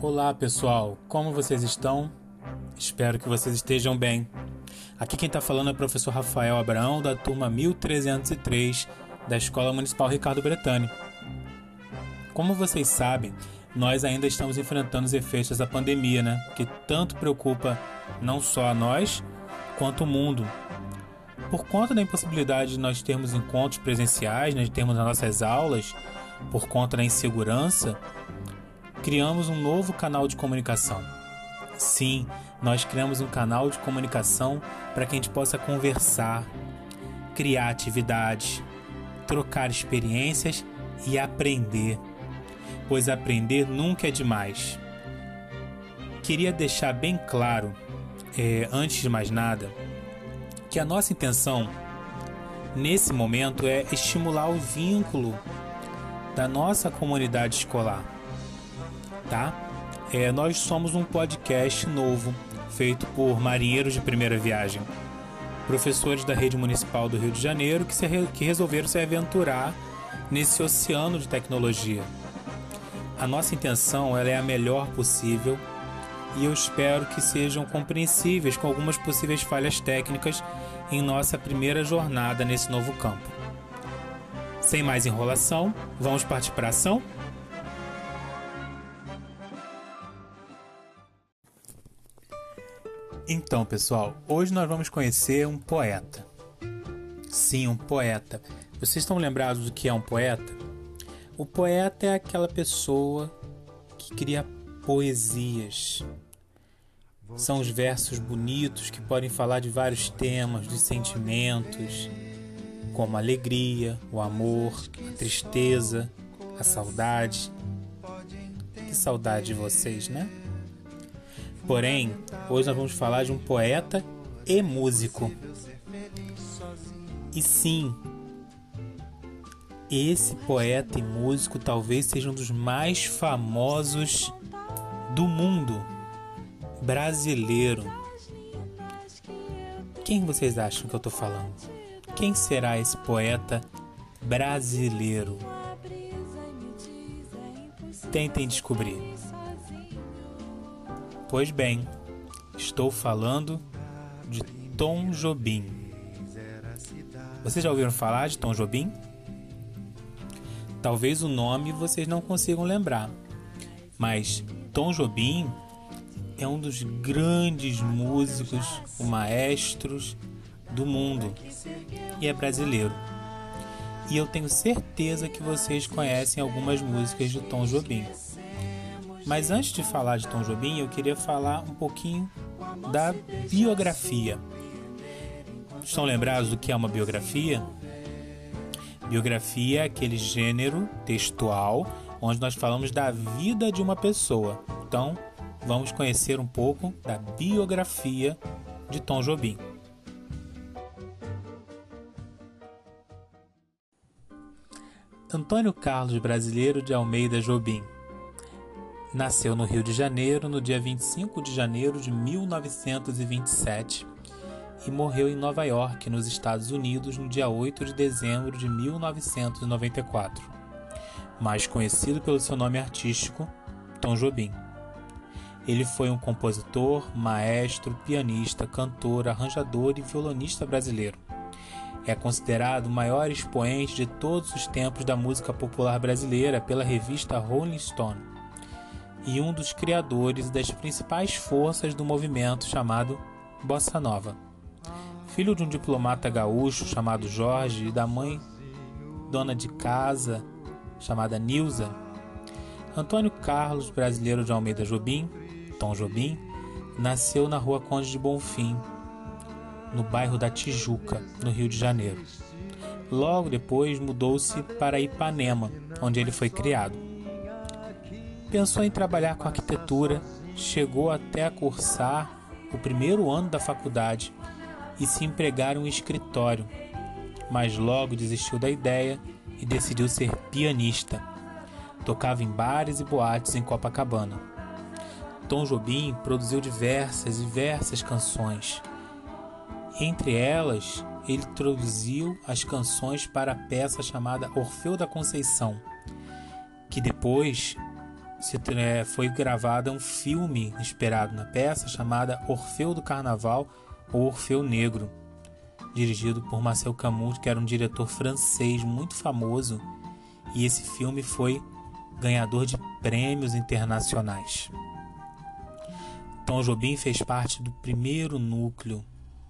Olá pessoal, como vocês estão? Espero que vocês estejam bem. Aqui quem está falando é o professor Rafael Abraão, da turma 1303 da Escola Municipal Ricardo Bretani. Como vocês sabem, nós ainda estamos enfrentando os efeitos da pandemia, né? Que tanto preocupa não só a nós, quanto o mundo. Por conta da impossibilidade de nós termos encontros presenciais, né, de termos as nossas aulas, por conta da insegurança, criamos um novo canal de comunicação. Sim, nós criamos um canal de comunicação para que a gente possa conversar, criar atividades, trocar experiências e aprender. Pois aprender nunca é demais. Queria deixar bem claro, é, antes de mais nada, que a nossa intenção nesse momento é estimular o vínculo da nossa comunidade escolar tá? É, nós somos um podcast novo, feito por marinheiros de primeira viagem, professores da rede municipal do Rio de Janeiro que, se, que resolveram se aventurar nesse oceano de tecnologia. A nossa intenção é a melhor possível e eu espero que sejam compreensíveis com algumas possíveis falhas técnicas em nossa primeira jornada nesse novo campo. Sem mais enrolação, vamos partir para a ação? Então, pessoal, hoje nós vamos conhecer um poeta. Sim, um poeta. Vocês estão lembrados do que é um poeta? O poeta é aquela pessoa que cria poesias. São os versos bonitos que podem falar de vários temas, de sentimentos, como a alegria, o amor, a tristeza, a saudade. Que saudade de vocês, né? Porém, hoje nós vamos falar de um poeta e músico. E sim, esse poeta e músico talvez seja um dos mais famosos do mundo brasileiro. Quem vocês acham que eu estou falando? Quem será esse poeta brasileiro? Tentem descobrir. Pois bem, estou falando de Tom Jobim. Vocês já ouviram falar de Tom Jobim? Talvez o nome vocês não consigam lembrar, mas Tom Jobim é um dos grandes músicos, maestros do mundo e é brasileiro. E eu tenho certeza que vocês conhecem algumas músicas de Tom Jobim. Mas antes de falar de Tom Jobim, eu queria falar um pouquinho da biografia. Estão lembrados do que é uma biografia? Biografia é aquele gênero textual onde nós falamos da vida de uma pessoa. Então, vamos conhecer um pouco da biografia de Tom Jobim. Antônio Carlos Brasileiro de Almeida Jobim Nasceu no Rio de Janeiro no dia 25 de janeiro de 1927 e morreu em Nova York, nos Estados Unidos, no dia 8 de dezembro de 1994. Mais conhecido pelo seu nome artístico, Tom Jobim. Ele foi um compositor, maestro, pianista, cantor, arranjador e violonista brasileiro. É considerado o maior expoente de todos os tempos da música popular brasileira pela revista Rolling Stone e um dos criadores das principais forças do movimento chamado Bossa Nova. Filho de um diplomata gaúcho chamado Jorge e da mãe dona de casa chamada Nilza, Antônio Carlos Brasileiro de Almeida Jobim, Tom Jobim, nasceu na rua Conde de Bonfim, no bairro da Tijuca, no Rio de Janeiro. Logo depois mudou-se para Ipanema, onde ele foi criado. Pensou em trabalhar com arquitetura, chegou até a cursar o primeiro ano da faculdade e se empregar em um escritório, mas logo desistiu da ideia e decidiu ser pianista. Tocava em bares e boates em Copacabana. Tom Jobim produziu diversas e diversas canções. Entre elas, ele traduziu as canções para a peça chamada Orfeu da Conceição, que depois é, foi gravado um filme inspirado na peça chamada Orfeu do Carnaval ou Orfeu Negro, dirigido por Marcel Camus, que era um diretor francês muito famoso, e esse filme foi ganhador de prêmios internacionais. Tom Jobim fez parte do primeiro núcleo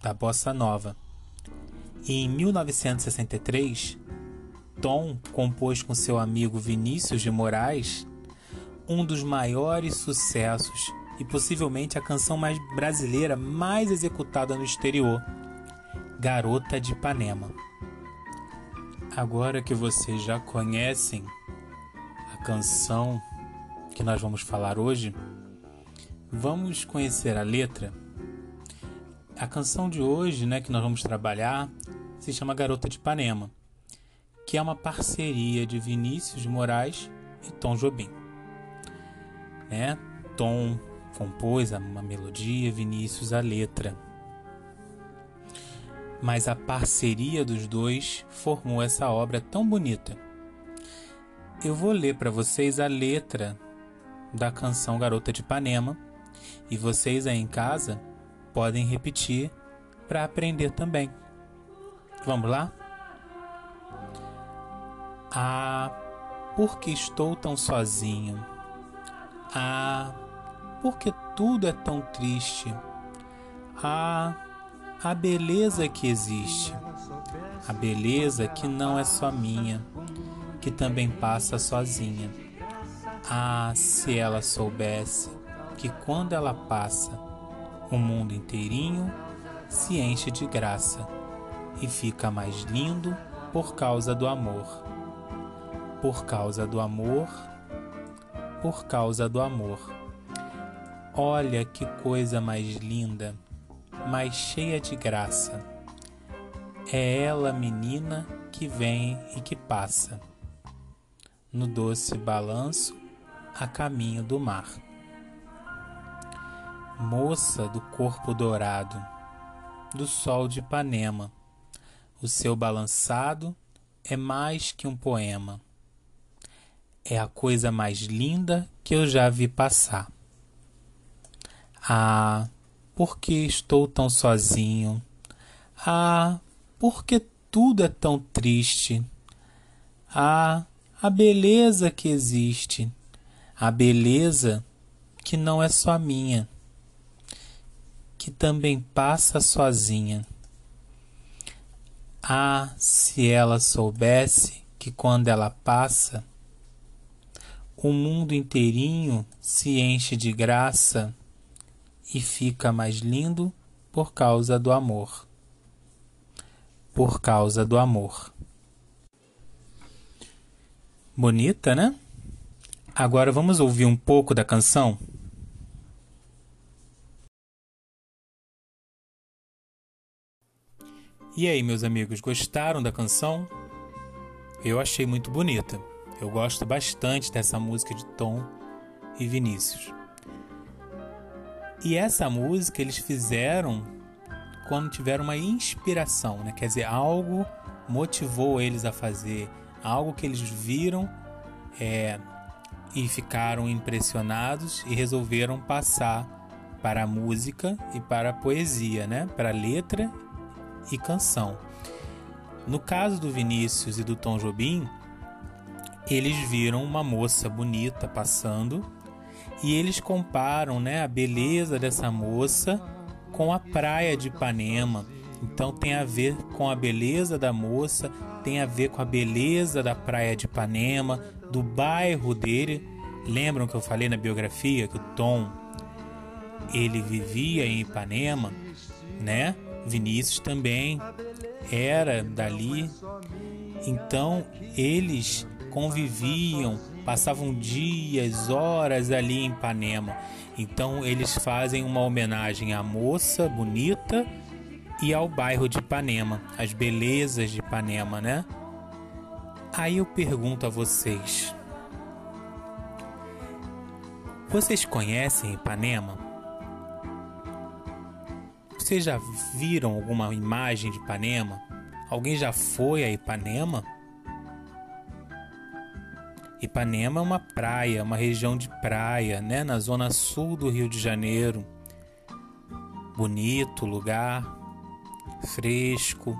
da bossa nova. E em 1963, Tom compôs com seu amigo Vinícius de Moraes um dos maiores sucessos e possivelmente a canção mais brasileira mais executada no exterior, Garota de Ipanema. Agora que vocês já conhecem a canção que nós vamos falar hoje, vamos conhecer a letra. A canção de hoje, né, que nós vamos trabalhar, se chama Garota de Ipanema, que é uma parceria de Vinícius de Moraes e Tom Jobim né? Tom compôs uma melodia, Vinícius a letra. Mas a parceria dos dois formou essa obra tão bonita. Eu vou ler para vocês a letra da canção Garota de Ipanema e vocês aí em casa podem repetir para aprender também. Vamos lá? Ah, porque estou tão sozinho ah, porque tudo é tão triste. Ah, a beleza que existe. A beleza que não é só minha, que também passa sozinha. Ah, se ela soubesse que quando ela passa, o mundo inteirinho se enche de graça e fica mais lindo por causa do amor. Por causa do amor, por causa do amor. Olha que coisa mais linda, mais cheia de graça. É ela, menina, que vem e que passa, no doce balanço a caminho do mar. Moça do corpo dourado, do sol de Ipanema, o seu balançado é mais que um poema é a coisa mais linda que eu já vi passar. Ah, por que estou tão sozinho? Ah, por que tudo é tão triste? Ah, a beleza que existe, a beleza que não é só minha, que também passa sozinha. Ah, se ela soubesse que quando ela passa, o mundo inteirinho se enche de graça e fica mais lindo por causa do amor. Por causa do amor. Bonita, né? Agora vamos ouvir um pouco da canção? E aí, meus amigos, gostaram da canção? Eu achei muito bonita. Eu gosto bastante dessa música de Tom e Vinícius. E essa música eles fizeram quando tiveram uma inspiração, né? quer dizer, algo motivou eles a fazer, algo que eles viram é, e ficaram impressionados e resolveram passar para a música e para a poesia, né? para letra e canção. No caso do Vinícius e do Tom Jobim, eles viram uma moça bonita passando e eles comparam né, a beleza dessa moça com a praia de Ipanema. Então tem a ver com a beleza da moça, tem a ver com a beleza da praia de Ipanema, do bairro dele. Lembram que eu falei na biografia que o Tom ele vivia em Ipanema, né? Vinícius também era dali. Então eles conviviam, passavam dias, horas ali em Ipanema. Então eles fazem uma homenagem à moça bonita e ao bairro de Ipanema, as belezas de Ipanema, né? Aí eu pergunto a vocês: Vocês conhecem Ipanema? Vocês já viram alguma imagem de Ipanema? Alguém já foi a Ipanema? Ipanema é uma praia, uma região de praia, né, na zona sul do Rio de Janeiro. Bonito lugar, fresco.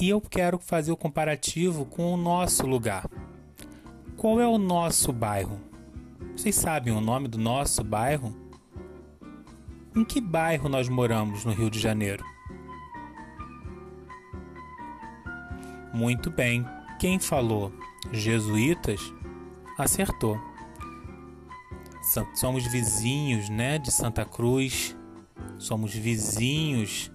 E eu quero fazer o comparativo com o nosso lugar. Qual é o nosso bairro? Vocês sabem o nome do nosso bairro? Em que bairro nós moramos no Rio de Janeiro? Muito bem, quem falou jesuítas acertou. Somos vizinhos, né, de Santa Cruz. Somos vizinhos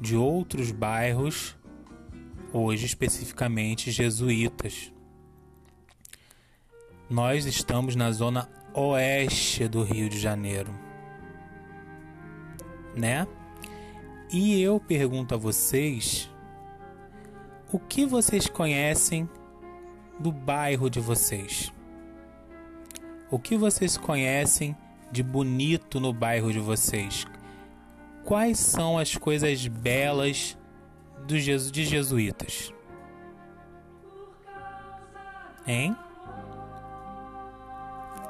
de outros bairros, hoje especificamente jesuítas. Nós estamos na zona oeste do Rio de Janeiro, né? E eu pergunto a vocês o que vocês conhecem do bairro de vocês? O que vocês conhecem de bonito no bairro de vocês? Quais são as coisas belas do Jesus, de jesuítas? Hein?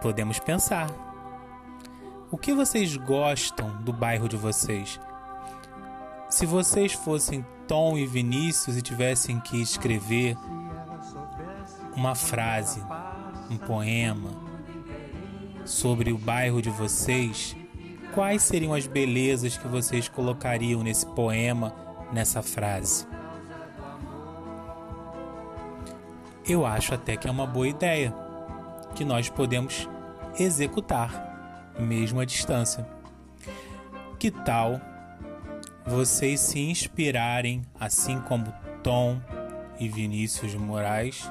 Podemos pensar. O que vocês gostam do bairro de vocês? Se vocês fossem Tom e Vinícius e tivessem que escrever uma frase, um poema sobre o bairro de vocês, quais seriam as belezas que vocês colocariam nesse poema, nessa frase? Eu acho até que é uma boa ideia, que nós podemos executar, mesmo à distância. Que tal vocês se inspirarem, assim como Tom e Vinícius Moraes,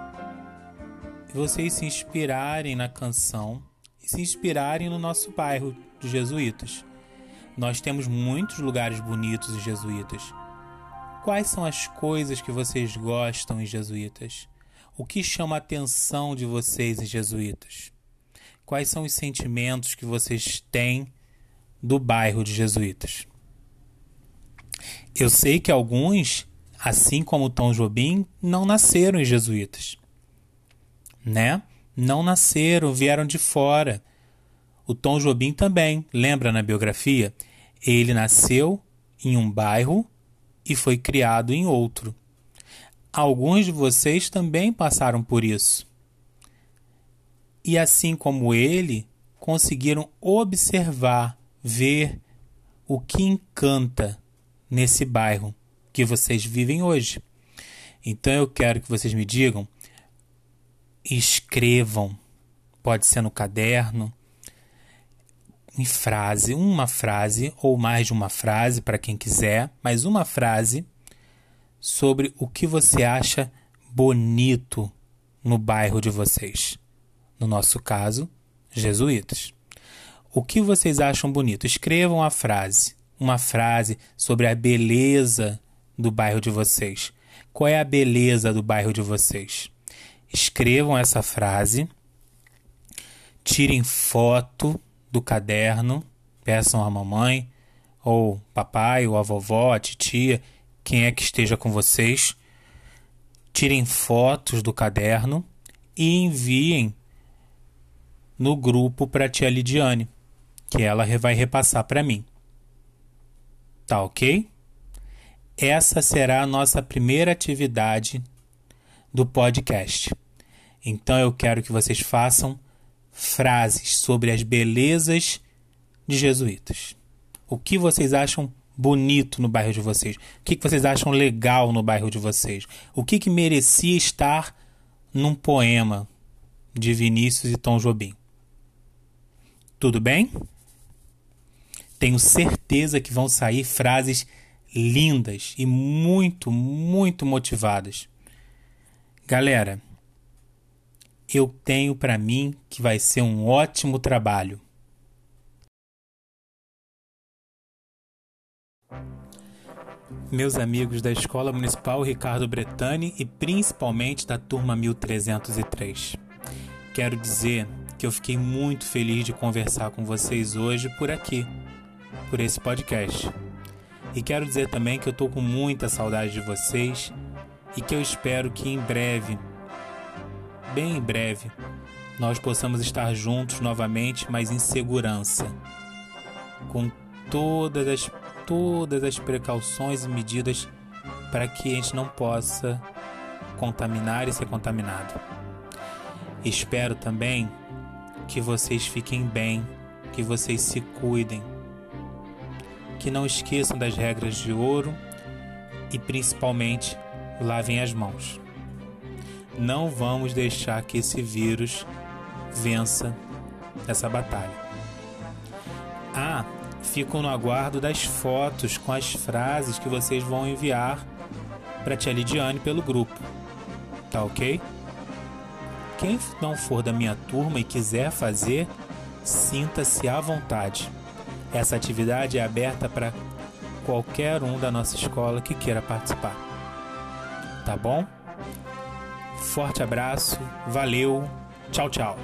vocês se inspirarem na canção e se inspirarem no nosso bairro dos Jesuítas. Nós temos muitos lugares bonitos em Jesuítas. Quais são as coisas que vocês gostam em Jesuítas? O que chama a atenção de vocês em Jesuítas? Quais são os sentimentos que vocês têm do bairro de Jesuítas? Eu sei que alguns, assim como Tom Jobim, não nasceram em jesuítas. Né? Não nasceram, vieram de fora. O Tom Jobim também, lembra na biografia? Ele nasceu em um bairro e foi criado em outro. Alguns de vocês também passaram por isso. E assim como ele, conseguiram observar, ver o que encanta nesse bairro que vocês vivem hoje. Então eu quero que vocês me digam, escrevam, pode ser no caderno, em frase, uma frase ou mais de uma frase para quem quiser, mas uma frase sobre o que você acha bonito no bairro de vocês. No nosso caso, jesuítas. O que vocês acham bonito? Escrevam a frase uma frase sobre a beleza do bairro de vocês. Qual é a beleza do bairro de vocês? Escrevam essa frase, tirem foto do caderno, peçam à mamãe, ou papai, ou a vovó, a titia, quem é que esteja com vocês. Tirem fotos do caderno e enviem no grupo para a tia Lidiane, que ela vai repassar para mim. Tá ok? Essa será a nossa primeira atividade do podcast. Então eu quero que vocês façam frases sobre as belezas de jesuítas. O que vocês acham bonito no bairro de vocês? O que vocês acham legal no bairro de vocês? O que, que merecia estar num poema de Vinícius e Tom Jobim? Tudo bem? Tenho certeza que vão sair frases lindas e muito, muito motivadas. Galera, eu tenho para mim que vai ser um ótimo trabalho. Meus amigos da Escola Municipal Ricardo Bretani e principalmente da turma 1303. Quero dizer que eu fiquei muito feliz de conversar com vocês hoje por aqui por esse podcast. E quero dizer também que eu estou com muita saudade de vocês e que eu espero que em breve, bem em breve, nós possamos estar juntos novamente, mas em segurança, com todas as todas as precauções e medidas para que a gente não possa contaminar e ser contaminado. Espero também que vocês fiquem bem, que vocês se cuidem, que não esqueçam das regras de ouro e principalmente lavem as mãos. Não vamos deixar que esse vírus vença essa batalha. Ah, fico no aguardo das fotos com as frases que vocês vão enviar para Tia Lidiane pelo grupo. Tá ok? Quem não for da minha turma e quiser fazer, sinta-se à vontade. Essa atividade é aberta para qualquer um da nossa escola que queira participar. Tá bom? Forte abraço, valeu, tchau, tchau.